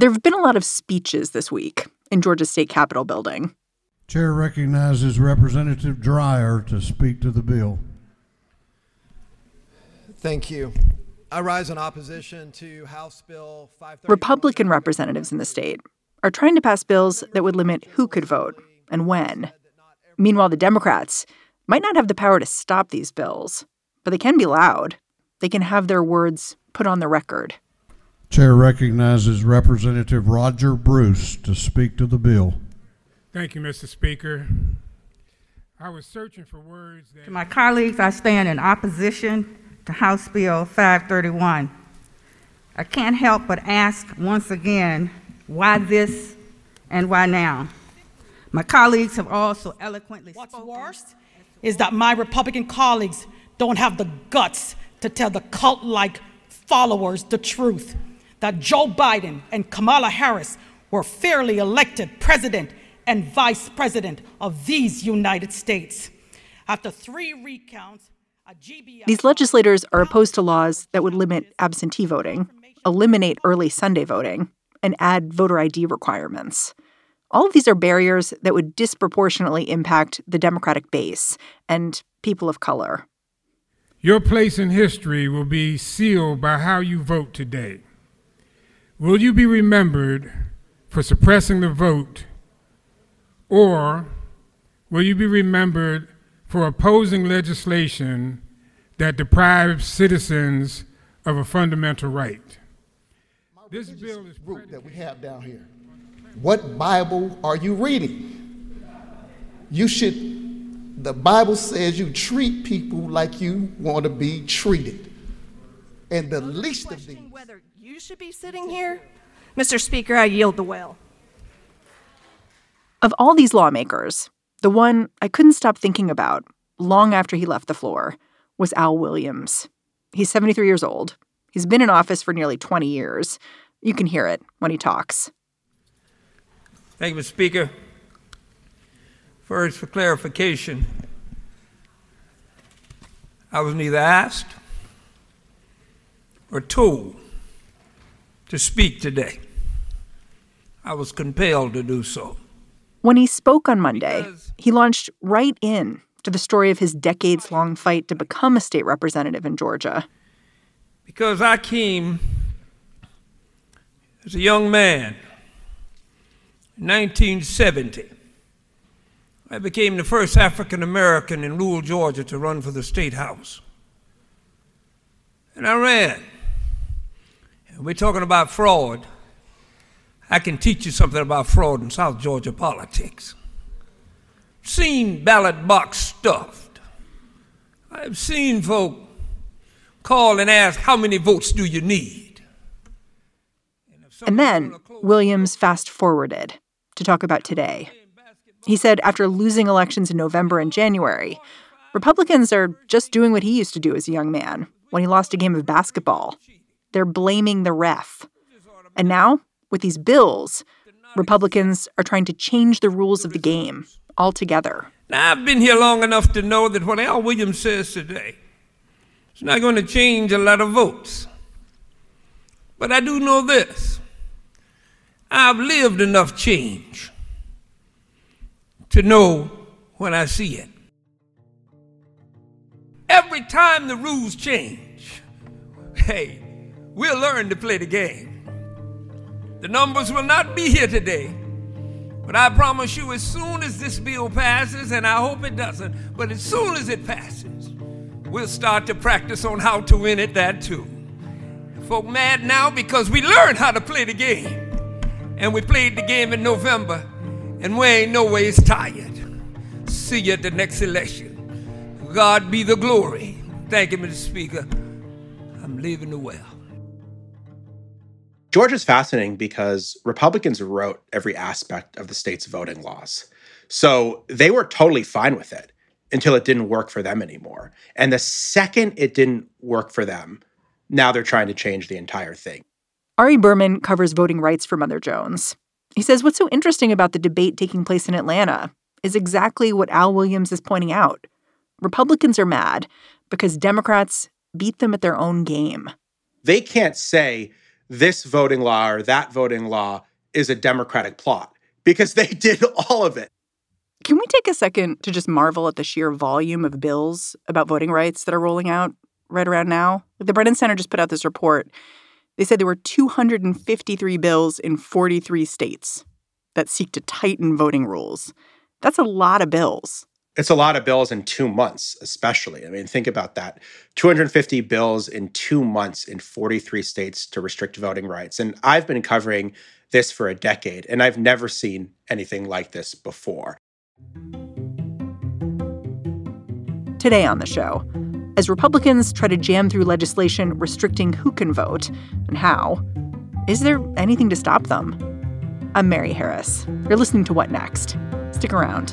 There have been a lot of speeches this week in Georgia's state capitol building. Chair recognizes Representative Dreyer to speak to the bill. Thank you. I rise in opposition to House Bill 530. Republican representatives in the state are trying to pass bills that would limit who could vote and when. Meanwhile, the Democrats might not have the power to stop these bills, but they can be loud. They can have their words put on the record. Chair recognizes Representative Roger Bruce to speak to the bill. Thank you, Mr. Speaker. I was searching for words that. To my colleagues, I stand in opposition to House Bill 531. I can't help but ask once again why this and why now? My colleagues have also eloquently What's spoken. worse is that my Republican colleagues don't have the guts to tell the cult like followers the truth that Joe Biden and Kamala Harris were fairly elected president and vice president of these United States. After three recounts, a GBI These legislators are opposed to laws that would limit absentee voting, eliminate early Sunday voting, and add voter ID requirements. All of these are barriers that would disproportionately impact the Democratic base and people of color. Your place in history will be sealed by how you vote today. Will you be remembered for suppressing the vote, or will you be remembered for opposing legislation that deprives citizens of a fundamental right? This bill is group that we have down here. What Bible are you reading? You should, the Bible says you treat people like you want to be treated. And the least of these. Question whether you should be sitting here? Mr. Speaker, I yield the will. Of all these lawmakers, the one I couldn't stop thinking about long after he left the floor was Al Williams. He's 73 years old. He's been in office for nearly 20 years. You can hear it when he talks. Thank you, Mr. Speaker. First, for clarification, I was neither asked or told to speak today. I was compelled to do so. When he spoke on Monday, Because- he launched right in to the story of his decades long fight to become a state representative in Georgia. Because I came as a young man in 1970. I became the first African American in rural Georgia to run for the state house. And I ran. And we're talking about fraud. I can teach you something about fraud in South Georgia politics. Seen ballot box stuffed. I've seen folk call and ask, How many votes do you need? if And then Williams fast forwarded to talk about today. He said after losing elections in November and January, Republicans are just doing what he used to do as a young man when he lost a game of basketball. They're blaming the ref. And now, with these bills, Republicans are trying to change the rules of the game altogether. Now, I've been here long enough to know that what Al Williams says today is not going to change a lot of votes. But I do know this I've lived enough change to know when I see it. Every time the rules change, hey, we'll learn to play the game. The numbers will not be here today. But I promise you, as soon as this bill passes, and I hope it doesn't, but as soon as it passes, we'll start to practice on how to win at that too. Folk mad now because we learned how to play the game. And we played the game in November, and we ain't no ways tired. See you at the next election. God be the glory. Thank you, Mr. Speaker. I'm leaving the well. Georgia's fascinating because Republicans wrote every aspect of the state's voting laws. So they were totally fine with it until it didn't work for them anymore. And the second it didn't work for them, now they're trying to change the entire thing. Ari Berman covers voting rights for Mother Jones. He says what's so interesting about the debate taking place in Atlanta is exactly what Al Williams is pointing out. Republicans are mad because Democrats beat them at their own game. They can't say this voting law or that voting law is a Democratic plot because they did all of it. Can we take a second to just marvel at the sheer volume of bills about voting rights that are rolling out right around now? The Brennan Center just put out this report. They said there were 253 bills in 43 states that seek to tighten voting rules. That's a lot of bills. It's a lot of bills in two months, especially. I mean, think about that 250 bills in two months in 43 states to restrict voting rights. And I've been covering this for a decade, and I've never seen anything like this before. Today on the show, as Republicans try to jam through legislation restricting who can vote and how, is there anything to stop them? I'm Mary Harris. You're listening to What Next? Stick around.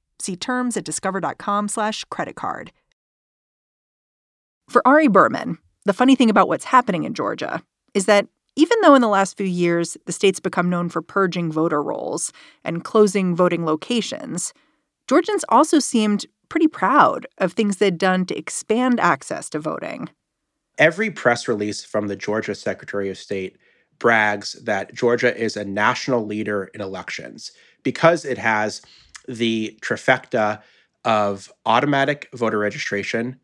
See terms at discover.com slash credit card. For Ari Berman, the funny thing about what's happening in Georgia is that even though in the last few years the state's become known for purging voter rolls and closing voting locations, Georgians also seemed pretty proud of things they'd done to expand access to voting. Every press release from the Georgia Secretary of State brags that Georgia is a national leader in elections because it has the trifecta of automatic voter registration,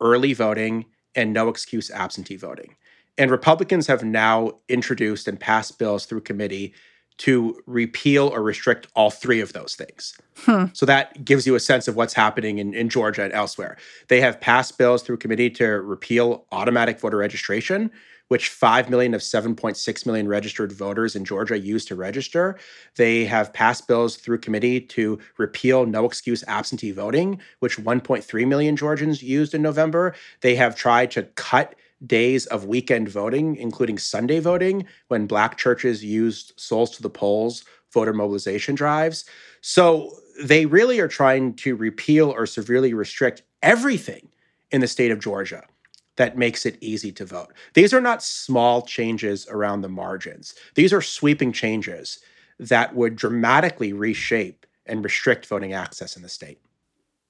early voting, and no excuse absentee voting. And Republicans have now introduced and passed bills through committee to repeal or restrict all three of those things. Hmm. So that gives you a sense of what's happening in, in Georgia and elsewhere. They have passed bills through committee to repeal automatic voter registration, which 5 million of 7.6 million registered voters in Georgia used to register. They have passed bills through committee to repeal no excuse absentee voting, which 1.3 million Georgians used in November. They have tried to cut days of weekend voting, including Sunday voting, when black churches used souls to the polls voter mobilization drives. So they really are trying to repeal or severely restrict everything in the state of Georgia that makes it easy to vote. These are not small changes around the margins. These are sweeping changes that would dramatically reshape and restrict voting access in the state.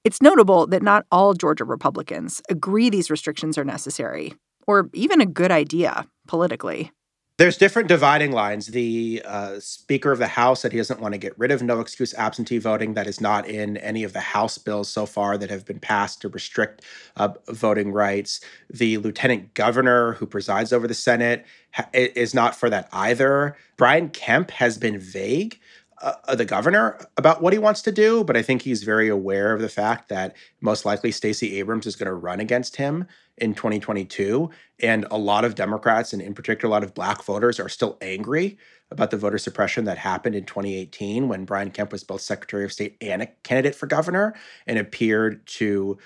It's notable that not all Georgia Republicans agree these restrictions are necessary or even a good idea politically. There's different dividing lines. The uh, Speaker of the House said he doesn't want to get rid of no excuse absentee voting. That is not in any of the House bills so far that have been passed to restrict uh, voting rights. The Lieutenant Governor, who presides over the Senate, ha- is not for that either. Brian Kemp has been vague uh, the governor about what he wants to do, but I think he's very aware of the fact that most likely Stacey Abrams is going to run against him in 2022. And a lot of Democrats, and in particular, a lot of black voters, are still angry about the voter suppression that happened in 2018 when Brian Kemp was both Secretary of State and a candidate for governor and appeared to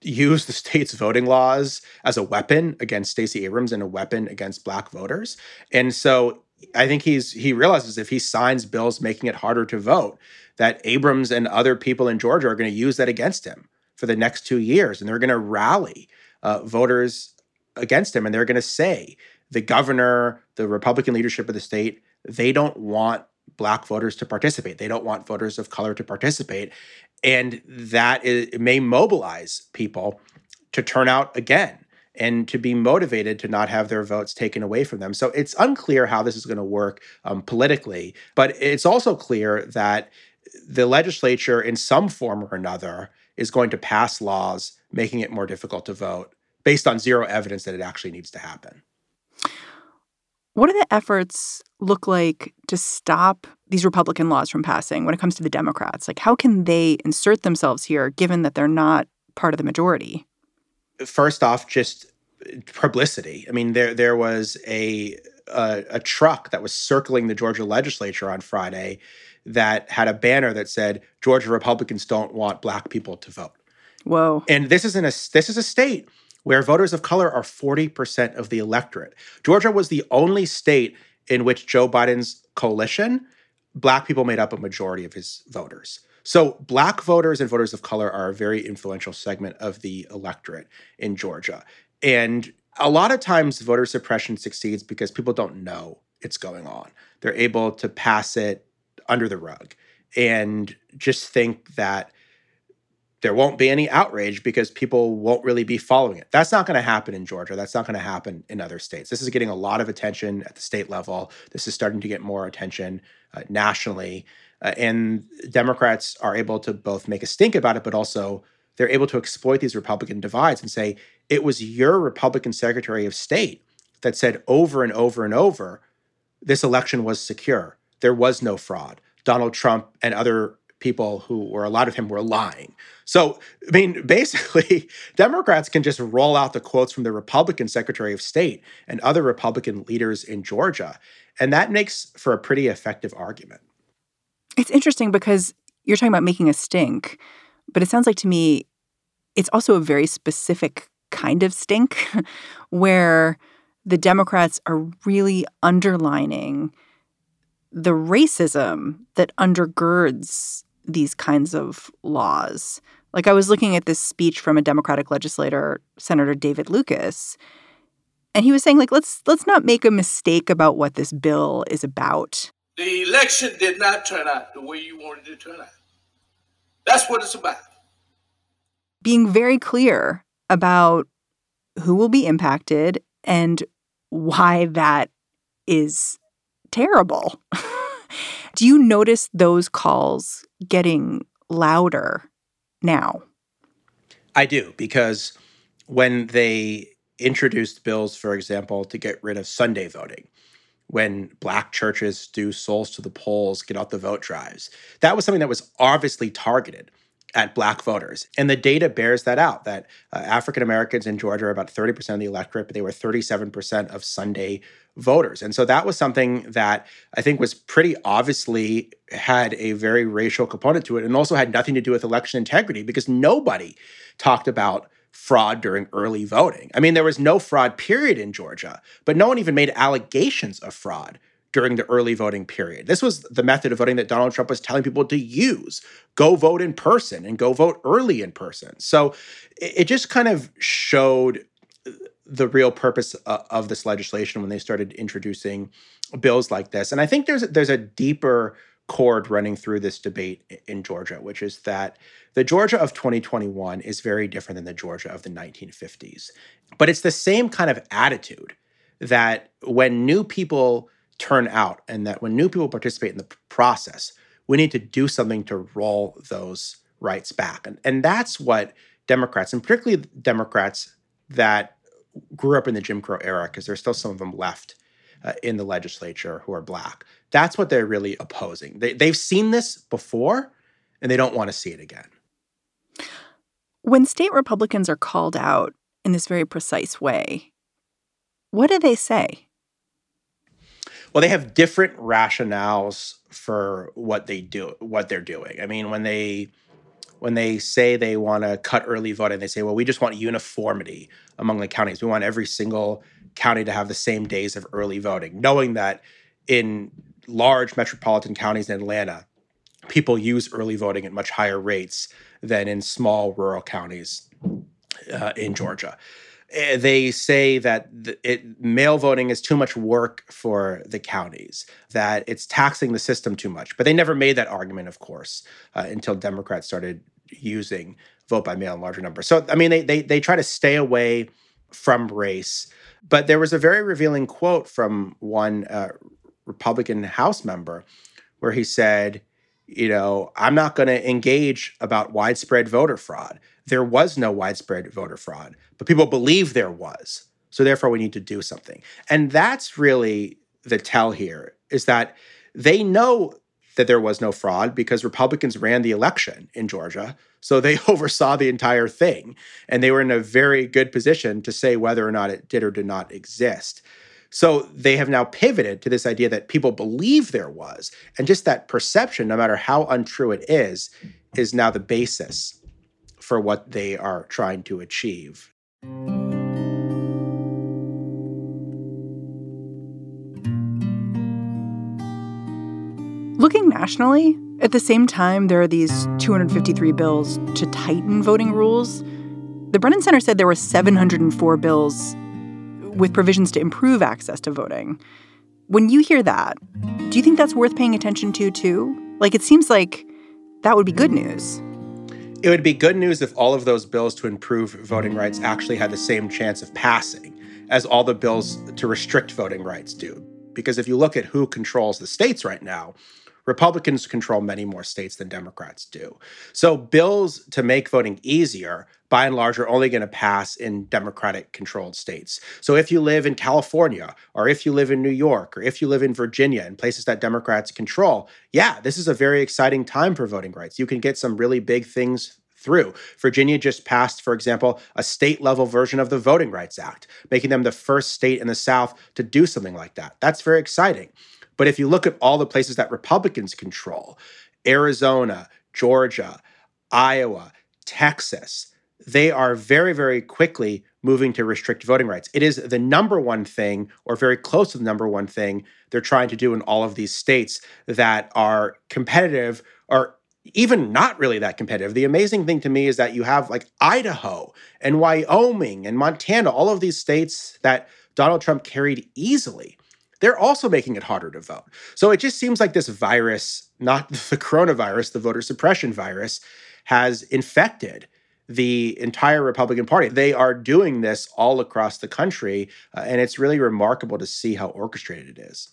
use the state's voting laws as a weapon against Stacey Abrams and a weapon against black voters. And so I think he's he realizes if he signs bills making it harder to vote, that Abrams and other people in Georgia are going to use that against him for the next two years, and they're going to rally uh, voters against him, and they're going to say the governor, the Republican leadership of the state, they don't want black voters to participate. They don't want voters of color to participate, and that is, may mobilize people to turn out again and to be motivated to not have their votes taken away from them. So it's unclear how this is going to work um, politically, but it's also clear that the legislature, in some form or another, is going to pass laws making it more difficult to vote based on zero evidence that it actually needs to happen. What do the efforts look like to stop these Republican laws from passing when it comes to the Democrats? Like, how can they insert themselves here given that they're not part of the majority? First off, just publicity. I mean, there there was a, a, a truck that was circling the Georgia legislature on Friday that had a banner that said Georgia Republicans don't want black people to vote. Whoa. And this is in a this is a state where voters of color are 40% of the electorate. Georgia was the only state in which Joe Biden's coalition, black people made up a majority of his voters. So, black voters and voters of color are a very influential segment of the electorate in Georgia. And a lot of times, voter suppression succeeds because people don't know it's going on. They're able to pass it under the rug and just think that there won't be any outrage because people won't really be following it. That's not going to happen in Georgia. That's not going to happen in other states. This is getting a lot of attention at the state level. This is starting to get more attention uh, nationally. Uh, and Democrats are able to both make a stink about it, but also they're able to exploit these Republican divides and say, it was your Republican Secretary of State that said over and over and over, this election was secure. There was no fraud. Donald Trump and other people who were a lot of him were lying. So, I mean, basically, Democrats can just roll out the quotes from the Republican Secretary of State and other Republican leaders in Georgia. And that makes for a pretty effective argument. It's interesting because you're talking about making a stink, but it sounds like to me it's also a very specific kind of stink where the Democrats are really underlining the racism that undergirds these kinds of laws. Like I was looking at this speech from a Democratic legislator, Senator David Lucas, and he was saying like let's let's not make a mistake about what this bill is about. The election did not turn out the way you wanted it to turn out. That's what it's about. Being very clear about who will be impacted and why that is terrible. Do you notice those calls getting louder now? I do, because when they introduced bills, for example, to get rid of Sunday voting, when black churches do souls to the polls, get out the vote drives, that was something that was obviously targeted at black voters. And the data bears that out that uh, African Americans in Georgia are about 30% of the electorate, but they were 37% of Sunday voters. And so that was something that I think was pretty obviously had a very racial component to it and also had nothing to do with election integrity because nobody talked about fraud during early voting. I mean, there was no fraud period in Georgia, but no one even made allegations of fraud during the early voting period. This was the method of voting that Donald Trump was telling people to use go vote in person and go vote early in person. So it, just kind of showed the real purpose uh, of this legislation when they started introducing bills like this. And I think there's there's a deeper chord running through this debate in Georgia, which is that the Georgia of 2021 is very different than the Georgia of the 1950s. But it's the same kind of attitude that when new people turn out and that when new people participate in the process, we need to do something to roll those rights back. And, and that's what Democrats, and particularly Democrats that grew up in the Jim Crow era, because there's still some of them left uh, in the legislature who are black. That's what they're really opposing. They, they've seen this before and they don't want to see it again. When state Republicans are called out in this very precise way, what do they say? Well, they have different rationales for what they do, what they're doing. I mean, when they when they say they want to cut early voting, they say, well, we just want uniformity among the counties. We want every single county to have the same days of early voting, knowing that in large metropolitan counties in Atlanta, people use early voting at much higher rates than in small rural counties uh, in Georgia. Eh, they say that it, mail voting is too much work for the counties, that it's taxing the system too much. But they never made that argument, of course, uh, until Democrats started using vote by mail in larger numbers. So, I mean, they, they, they try to stay away from race. But there was a very revealing quote from one uh, Republican House member where he said, you know, I'm not going to engage about widespread voter fraud. There was no widespread voter fraud, but people believe there was. So therefore, we need to do something. And that's really the tell here is that they know that there was no fraud because Republicans ran the election in Georgia. So they oversaw the entire thing. And they were in a very good position to say whether or not it did or did not exist. So they have now pivoted to this idea that people believe there was. And just that perception, no matter how untrue it is, is now the basis for what they are trying to achieve. Looking nationally, at the same time, there are these 253 bills to tighten voting rules. The Brennan Center said there were 704 bills with provisions to improve access to voting. When you hear that, do you think that's worth paying attention to, too? Like, it seems like that would be good news. It would be good news if all of those bills to improve voting rights actually had the same chance of passing as all the bills to restrict voting rights do. Because if you look at who controls the states right now, Republicans control many more states than Democrats do. So, bills to make voting easier, by and large, are only going to pass in Democratic controlled states. So, if you live in California, or if you live in New York, or if you live in Virginia, in places that Democrats control, yeah, this is a very exciting time for voting rights. You can get some really big things through. Virginia just passed, for example, a state level version of the Voting Rights Act, making them the first state in the South to do something like that. That's very exciting. But if you look at all the places that Republicans control, Arizona, Georgia, Iowa, Texas, they are very, very quickly moving to restrict voting rights. It is the number one thing, or very close to the number one thing, they're trying to do in all of these states that are competitive or even not really that competitive. The amazing thing to me is that you have like Idaho and Wyoming and Montana, all of these states that Donald Trump carried easily they're also making it harder to vote. So it just seems like this virus, not the coronavirus, the voter suppression virus, has infected the entire Republican Party. They are doing this all across the country, uh, and it's really remarkable to see how orchestrated it is.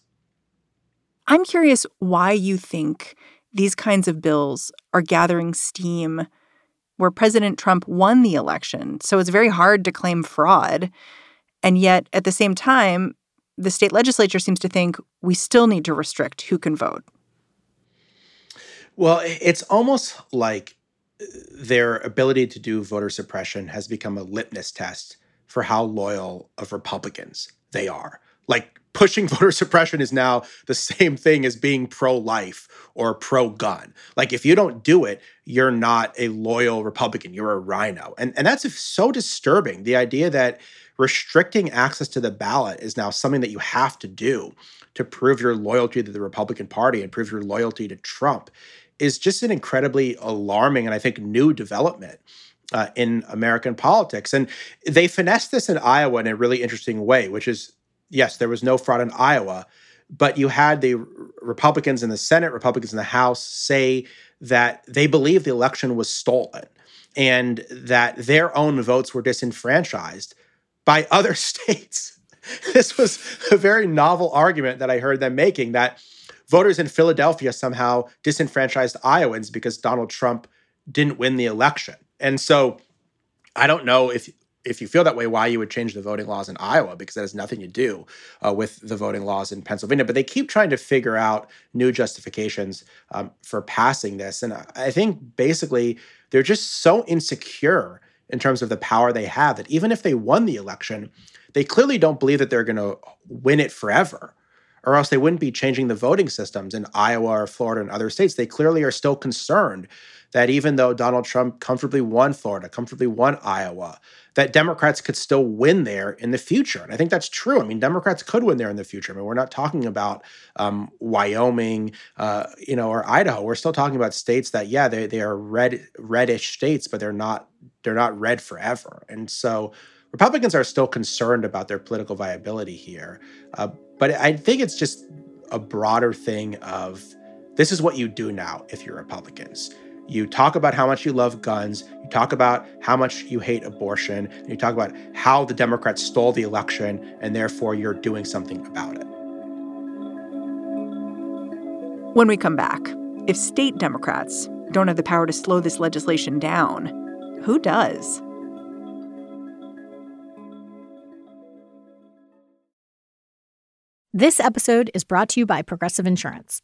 I'm curious why you think these kinds of bills are gathering steam where President Trump won the election. So it's very hard to claim fraud. And yet, at the same time, the state legislature seems to think we still need to restrict who can vote. Well, it's almost like uh, their ability to do voter suppression has become a litmus test for how loyal of Republicans they are. Like pushing voter suppression is now the same thing as being pro life or pro gun. Like if you don't do it, you're not a loyal Republican, you're a RINO. And, and that's so disturbing. The idea that restricting access to the ballot is now something that you have to do to prove your loyalty to the Republican Party and prove your loyalty to Trump is just an incredibly alarming and I think new development. Uh, in American politics. And they finessed this in Iowa in a really interesting way, which is yes, there was no fraud in Iowa, but you had the Republicans in the Senate, Republicans in the House say that they believe the election was stolen and that their own votes were disenfranchised by other states. this was a very novel argument that I heard them making that voters in Philadelphia somehow disenfranchised Iowans because Donald Trump didn't win the election. And so I don't know if if you feel that way, why you would change the voting laws in Iowa because that has nothing to do uh, with the voting laws in Pennsylvania. But they keep trying to figure out new justifications um, for passing this, and I think basically they're just so insecure in terms of the power they have that even if they won the election, they clearly don't believe that they're going to win it forever, or else they wouldn't be changing the voting systems in Iowa or Florida and other states. They clearly are still concerned that even though Donald Trump comfortably won Florida, comfortably won Iowa, that Democrats could still win there in the future. And I think that's true. I mean, Democrats could win there in the future. I mean, we're not talking about um, Wyoming, uh, you know, or Idaho. We're still talking about states that, yeah, they, they are red, reddish states, but they're not they're not red forever. And so Republicans are still concerned about their political viability here. Uh, but I think it's just a broader thing of this is what you do now if you're Republicans. You talk about how much you love guns. You talk about how much you hate abortion. And you talk about how the Democrats stole the election and therefore you're doing something about it. When we come back, if state Democrats don't have the power to slow this legislation down, who does? This episode is brought to you by Progressive Insurance.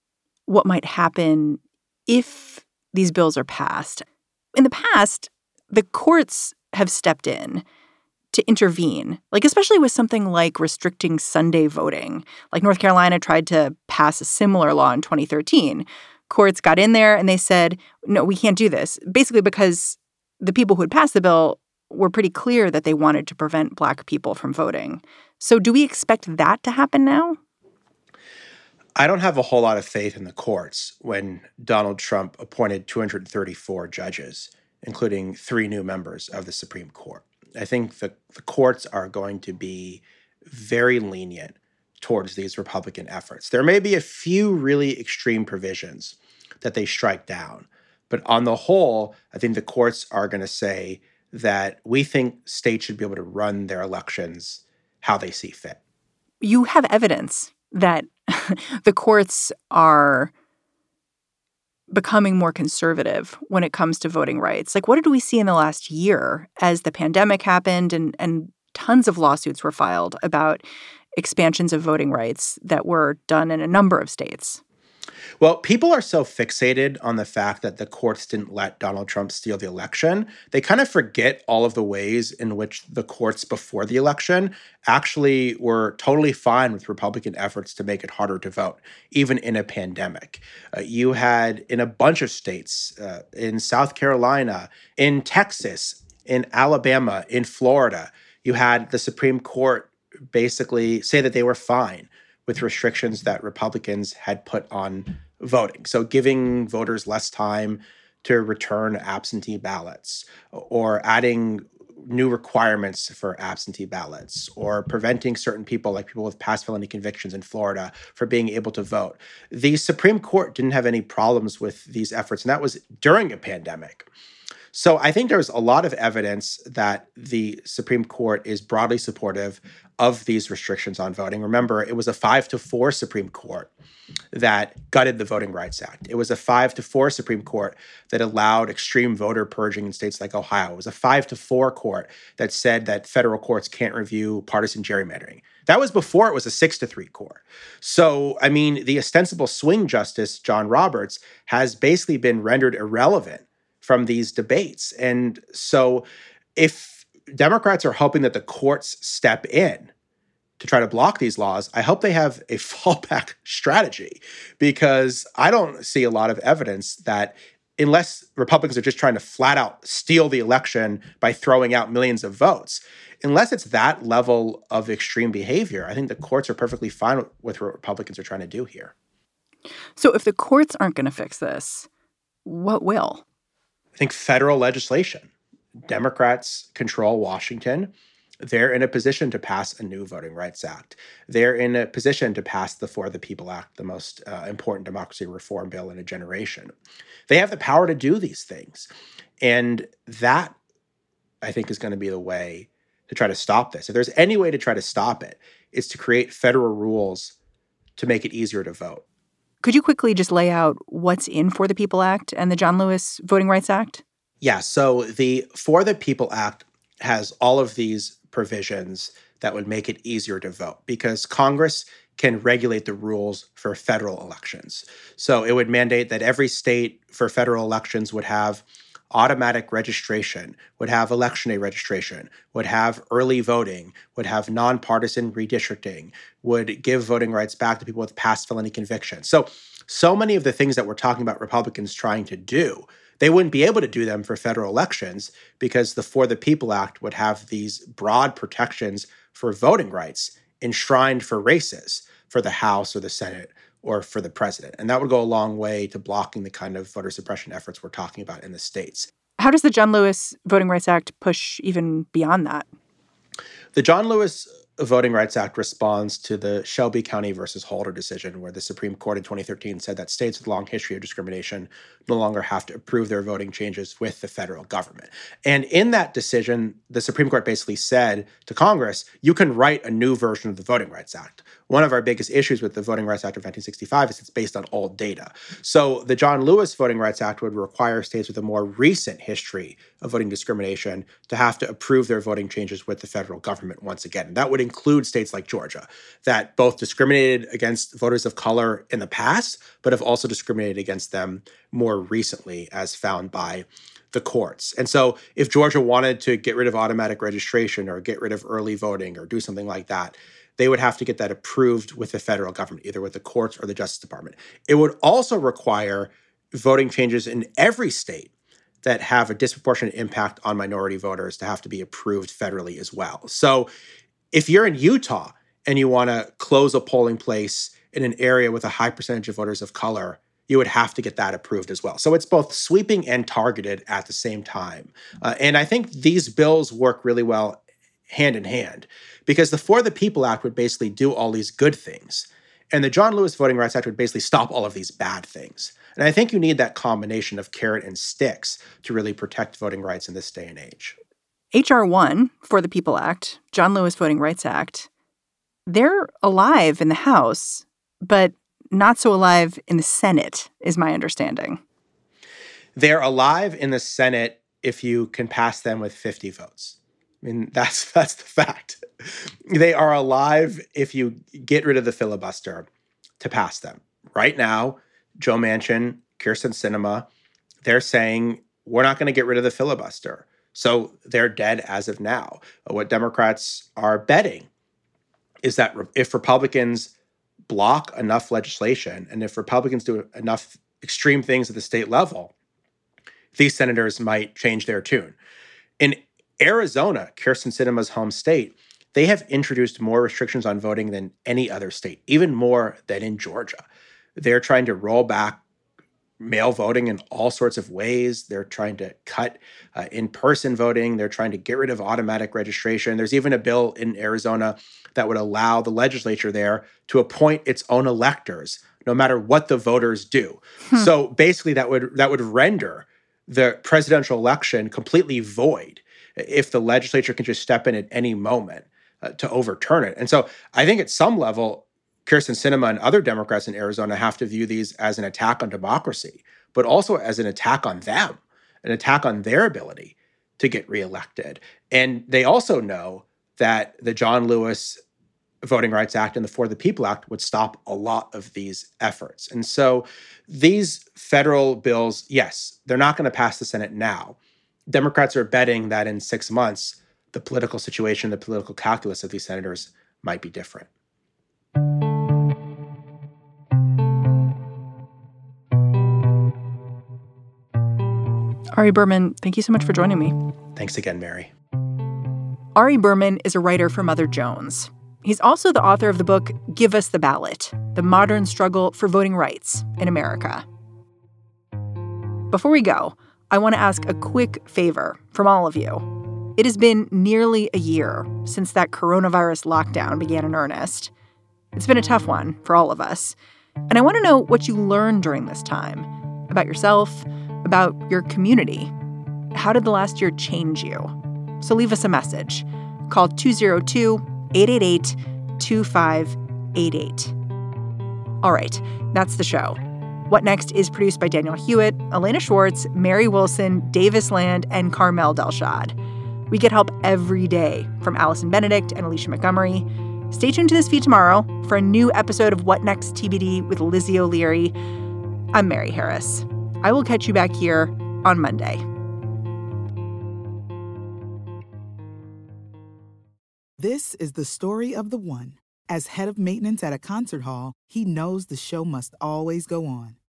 what might happen if these bills are passed. In the past, the courts have stepped in to intervene, like especially with something like restricting Sunday voting. Like North Carolina tried to pass a similar law in 2013. Courts got in there and they said, no, we can't do this, basically because the people who had passed the bill were pretty clear that they wanted to prevent black people from voting. So do we expect that to happen now? I don't have a whole lot of faith in the courts when Donald Trump appointed 234 judges, including three new members of the Supreme Court. I think the, the courts are going to be very lenient towards these Republican efforts. There may be a few really extreme provisions that they strike down, but on the whole, I think the courts are going to say that we think states should be able to run their elections how they see fit. You have evidence that the courts are becoming more conservative when it comes to voting rights. Like, what did we see in the last year as the pandemic happened and, and tons of lawsuits were filed about expansions of voting rights that were done in a number of states? Well, people are so fixated on the fact that the courts didn't let Donald Trump steal the election. They kind of forget all of the ways in which the courts before the election actually were totally fine with Republican efforts to make it harder to vote, even in a pandemic. Uh, you had in a bunch of states, uh, in South Carolina, in Texas, in Alabama, in Florida, you had the Supreme Court basically say that they were fine with restrictions that Republicans had put on voting. So, giving voters less time to return absentee ballots or adding new requirements for absentee ballots or preventing certain people like people with past felony convictions in Florida for being able to vote. The Supreme Court didn't have any problems with these efforts and that was during a pandemic. So I think there's a lot of evidence that the Supreme Court is broadly supportive of these restrictions on voting. Remember, it was a five to four Supreme Court that gutted the Voting Rights Act. It was a five to four Supreme Court that allowed extreme voter purging in states like Ohio. It was a five to four court that said that federal courts can't review partisan gerrymandering. That was before it was a six to three court. So, I mean, the ostensible swing justice, John Roberts, has basically been rendered irrelevant from these debates. And so, if Democrats are hoping that the courts step in to try to block these laws. I hope they have a fallback strategy because I don't see a lot of evidence that unless Republicans are just trying to flat out steal the election by throwing out millions of votes, unless it's that level of extreme behavior, I think the courts are perfectly fine with what Republicans are trying to do here. So if the courts aren't going to fix this, what will? I think federal legislation. Democrats control Washington. They're in a position to pass a new Voting Rights Act. They're in a position to pass the For the People Act, the most uh, important democracy reform bill in a generation. They have the power to do these things. And that, I think, is going to be the way to try to stop this. If there's any way to try to stop it, it's to create federal rules to make it easier to vote. Could you quickly just lay out what's in For the People Act and the John Lewis Voting Rights Act? Yeah. So the For the People Act has all of these provisions that would make it easier to vote because Congress can regulate the rules for federal elections. So it would mandate that every state for federal elections would have automatic registration, would have election day registration, would have early voting, would have nonpartisan redistricting, would give voting rights back to people with past felony convictions. So, so many of the things that we're talking about Republicans trying to do they wouldn't be able to do them for federal elections because the For the People Act would have these broad protections for voting rights enshrined for races for the House or the Senate or for the president. And that would go a long way to blocking the kind of voter suppression efforts we're talking about in the states. How does the John Lewis Voting Rights Act push even beyond that? The John Lewis Voting Rights Act responds to the Shelby County versus Holder decision, where the Supreme Court in 2013 said that states with a long history of discrimination no longer have to approve their voting changes with the federal government. And in that decision, the Supreme Court basically said to Congress, you can write a new version of the Voting Rights Act. One of our biggest issues with the Voting Rights Act of 1965 is it's based on old data. So the John Lewis Voting Rights Act would require states with a more recent history of voting discrimination to have to approve their voting changes with the federal government once again. That would include states like Georgia that both discriminated against voters of color in the past, but have also discriminated against them more recently, as found by the courts. And so, if Georgia wanted to get rid of automatic registration or get rid of early voting or do something like that, they would have to get that approved with the federal government, either with the courts or the Justice Department. It would also require voting changes in every state that have a disproportionate impact on minority voters to have to be approved federally as well. So, if you're in Utah and you want to close a polling place in an area with a high percentage of voters of color, you would have to get that approved as well. So it's both sweeping and targeted at the same time. Uh, and I think these bills work really well hand in hand because the For the People Act would basically do all these good things. And the John Lewis Voting Rights Act would basically stop all of these bad things. And I think you need that combination of carrot and sticks to really protect voting rights in this day and age. H.R. 1 for the People Act, John Lewis Voting Rights Act, they're alive in the House, but not so alive in the Senate, is my understanding. They're alive in the Senate if you can pass them with 50 votes. I mean, that's that's the fact. They are alive if you get rid of the filibuster to pass them. Right now, Joe Manchin, Kyrsten Sinema, they're saying we're not going to get rid of the filibuster. So they're dead as of now. What Democrats are betting is that if Republicans block enough legislation and if Republicans do enough extreme things at the state level, these senators might change their tune. In Arizona, Kyrsten Sinema's home state, they have introduced more restrictions on voting than any other state, even more than in Georgia. They're trying to roll back mail voting in all sorts of ways. They're trying to cut uh, in person voting. They're trying to get rid of automatic registration. There's even a bill in Arizona that would allow the legislature there to appoint its own electors no matter what the voters do. Hmm. So basically that would that would render the presidential election completely void if the legislature can just step in at any moment uh, to overturn it. And so I think at some level Kyrsten Sinema and other Democrats in Arizona have to view these as an attack on democracy, but also as an attack on them, an attack on their ability to get reelected. And they also know that the John Lewis Voting Rights Act and the For the People Act would stop a lot of these efforts. And so these federal bills, yes, they're not going to pass the Senate now. Democrats are betting that in six months, the political situation, the political calculus of these senators might be different. Ari Berman, thank you so much for joining me. Thanks again, Mary. Ari Berman is a writer for Mother Jones. He's also the author of the book Give Us the Ballot The Modern Struggle for Voting Rights in America. Before we go, I want to ask a quick favor from all of you. It has been nearly a year since that coronavirus lockdown began in earnest. It's been a tough one for all of us. And I want to know what you learned during this time about yourself, about your community. How did the last year change you? So leave us a message. Call 202 888 2588. All right, that's the show. What Next is produced by Danielle Hewitt, Elaina Schwartz, Mary Wilson, Davis Land, and Carmel Delshad. We get help every day from Allison Benedikt and Alicia Montgomery. Stay tuned to this feed tomorrow for a new episode of What Next TBD with Lizzie O'Leary. I'm Mary Harris. I will catch you back here on Monday. This is the story of the one. As head of maintenance at a concert hall, he knows the show must always go on.